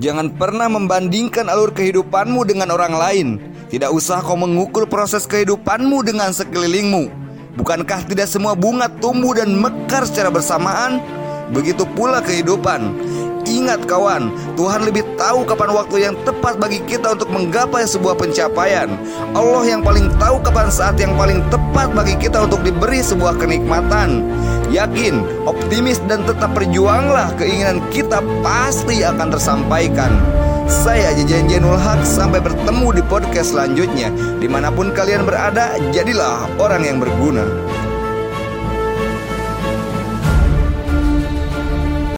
Jangan pernah membandingkan alur kehidupanmu dengan orang lain. Tidak usah kau mengukur proses kehidupanmu dengan sekelilingmu. Bukankah tidak semua bunga tumbuh dan mekar secara bersamaan? Begitu pula kehidupan. Ingat kawan, Tuhan lebih tahu kapan waktu yang tepat bagi kita untuk menggapai sebuah pencapaian. Allah yang paling tahu kapan saat yang paling tepat bagi kita untuk diberi sebuah kenikmatan. Yakin, optimis dan tetap berjuanglah keinginan kita pasti akan tersampaikan. Saya Jajan Jenul Haq sampai bertemu di podcast selanjutnya Di mana pun kalian berada, jadilah orang yang berguna